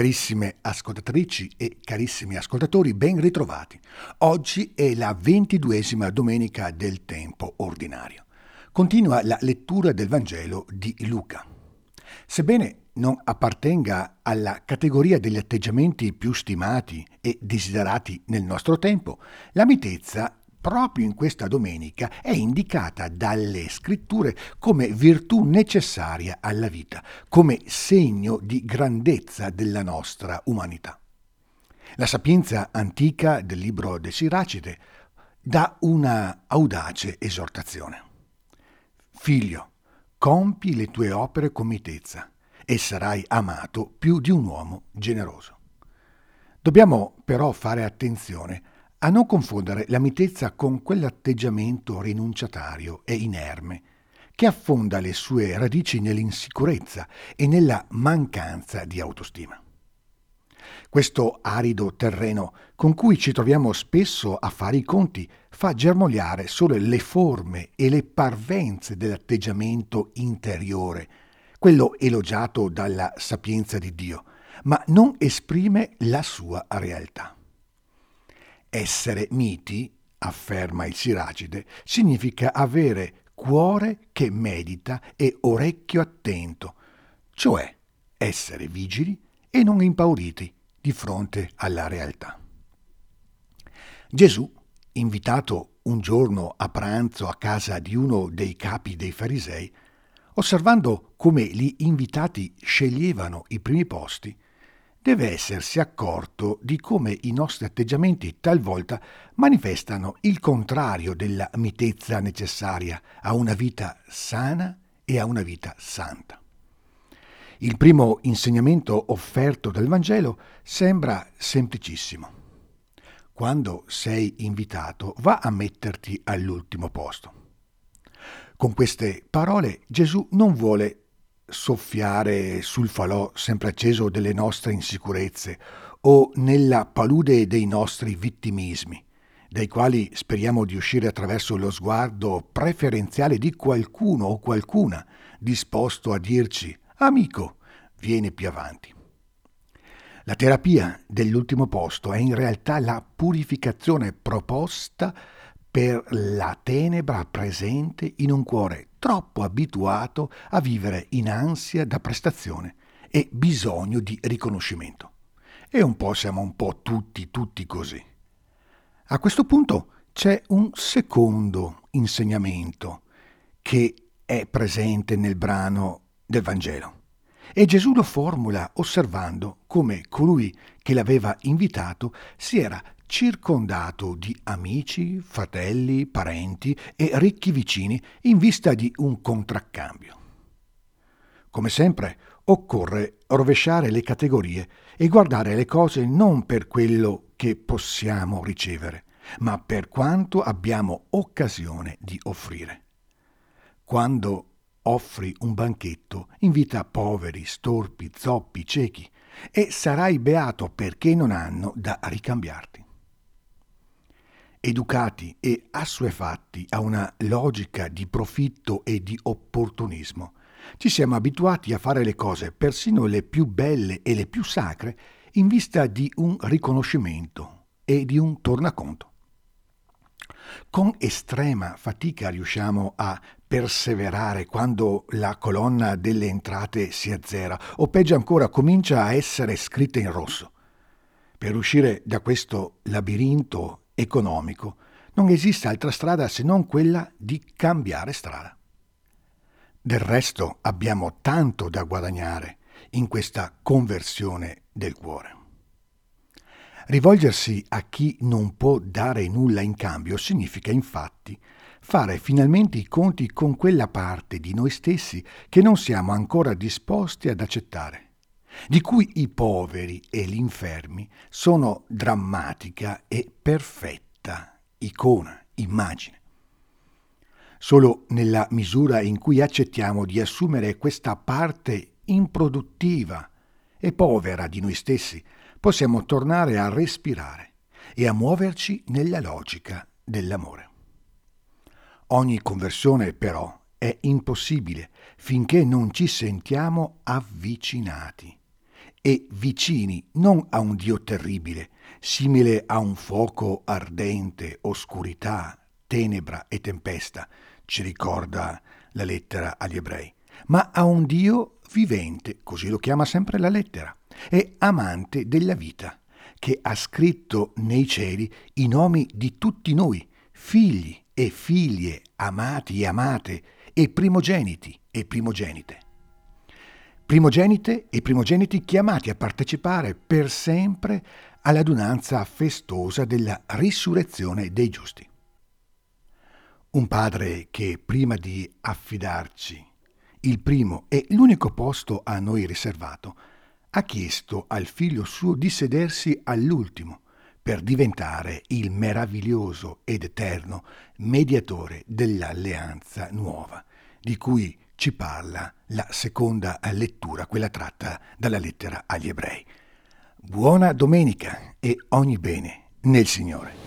Carissime ascoltatrici e carissimi ascoltatori, ben ritrovati. Oggi è la ventiduesima domenica del tempo ordinario. Continua la lettura del Vangelo di Luca. Sebbene non appartenga alla categoria degli atteggiamenti più stimati e desiderati nel nostro tempo, la mitezza proprio in questa domenica è indicata dalle scritture come virtù necessaria alla vita, come segno di grandezza della nostra umanità. La sapienza antica del libro de Siracide dà una audace esortazione. Figlio, compi le tue opere con mitezza e sarai amato più di un uomo generoso. Dobbiamo però fare attenzione a non confondere la mitezza con quell'atteggiamento rinunciatario e inerme che affonda le sue radici nell'insicurezza e nella mancanza di autostima. Questo arido terreno con cui ci troviamo spesso a fare i conti fa germogliare solo le forme e le parvenze dell'atteggiamento interiore, quello elogiato dalla sapienza di Dio, ma non esprime la sua realtà. Essere miti, afferma il Siracide, significa avere cuore che medita e orecchio attento, cioè essere vigili e non impauriti di fronte alla realtà. Gesù, invitato un giorno a pranzo a casa di uno dei capi dei farisei, osservando come gli invitati sceglievano i primi posti, deve essersi accorto di come i nostri atteggiamenti talvolta manifestano il contrario della mitezza necessaria a una vita sana e a una vita santa. Il primo insegnamento offerto dal Vangelo sembra semplicissimo. Quando sei invitato, va a metterti all'ultimo posto. Con queste parole Gesù non vuole soffiare sul falò sempre acceso delle nostre insicurezze o nella palude dei nostri vittimismi, dai quali speriamo di uscire attraverso lo sguardo preferenziale di qualcuno o qualcuna disposto a dirci amico, vieni più avanti. La terapia dell'ultimo posto è in realtà la purificazione proposta per la tenebra presente in un cuore troppo abituato a vivere in ansia da prestazione e bisogno di riconoscimento. E un po' siamo un po' tutti, tutti così. A questo punto c'è un secondo insegnamento che è presente nel brano del Vangelo. E Gesù lo formula osservando come colui che l'aveva invitato si era circondato di amici, fratelli, parenti e ricchi vicini in vista di un contraccambio. Come sempre, occorre rovesciare le categorie e guardare le cose non per quello che possiamo ricevere, ma per quanto abbiamo occasione di offrire. Quando offri un banchetto, invita poveri, storpi, zoppi, ciechi, e sarai beato perché non hanno da ricambiarti educati e assuefatti a una logica di profitto e di opportunismo. Ci siamo abituati a fare le cose, persino le più belle e le più sacre, in vista di un riconoscimento e di un tornaconto. Con estrema fatica riusciamo a perseverare quando la colonna delle entrate si azzera o peggio ancora comincia a essere scritta in rosso. Per uscire da questo labirinto economico, non esiste altra strada se non quella di cambiare strada. Del resto abbiamo tanto da guadagnare in questa conversione del cuore. Rivolgersi a chi non può dare nulla in cambio significa infatti fare finalmente i conti con quella parte di noi stessi che non siamo ancora disposti ad accettare di cui i poveri e gli infermi sono drammatica e perfetta icona, immagine. Solo nella misura in cui accettiamo di assumere questa parte improduttiva e povera di noi stessi, possiamo tornare a respirare e a muoverci nella logica dell'amore. Ogni conversione però è impossibile finché non ci sentiamo avvicinati e vicini non a un Dio terribile, simile a un fuoco ardente, oscurità, tenebra e tempesta, ci ricorda la lettera agli ebrei, ma a un Dio vivente, così lo chiama sempre la lettera, e amante della vita, che ha scritto nei cieli i nomi di tutti noi, figli e figlie, amati e amate, e primogeniti e primogenite primogenite e primogeniti chiamati a partecipare per sempre all'adunanza festosa della risurrezione dei giusti. Un padre che prima di affidarci il primo e l'unico posto a noi riservato, ha chiesto al figlio suo di sedersi all'ultimo per diventare il meraviglioso ed eterno mediatore dell'alleanza nuova, di cui ci parla la seconda lettura, quella tratta dalla lettera agli ebrei. Buona domenica e ogni bene nel Signore.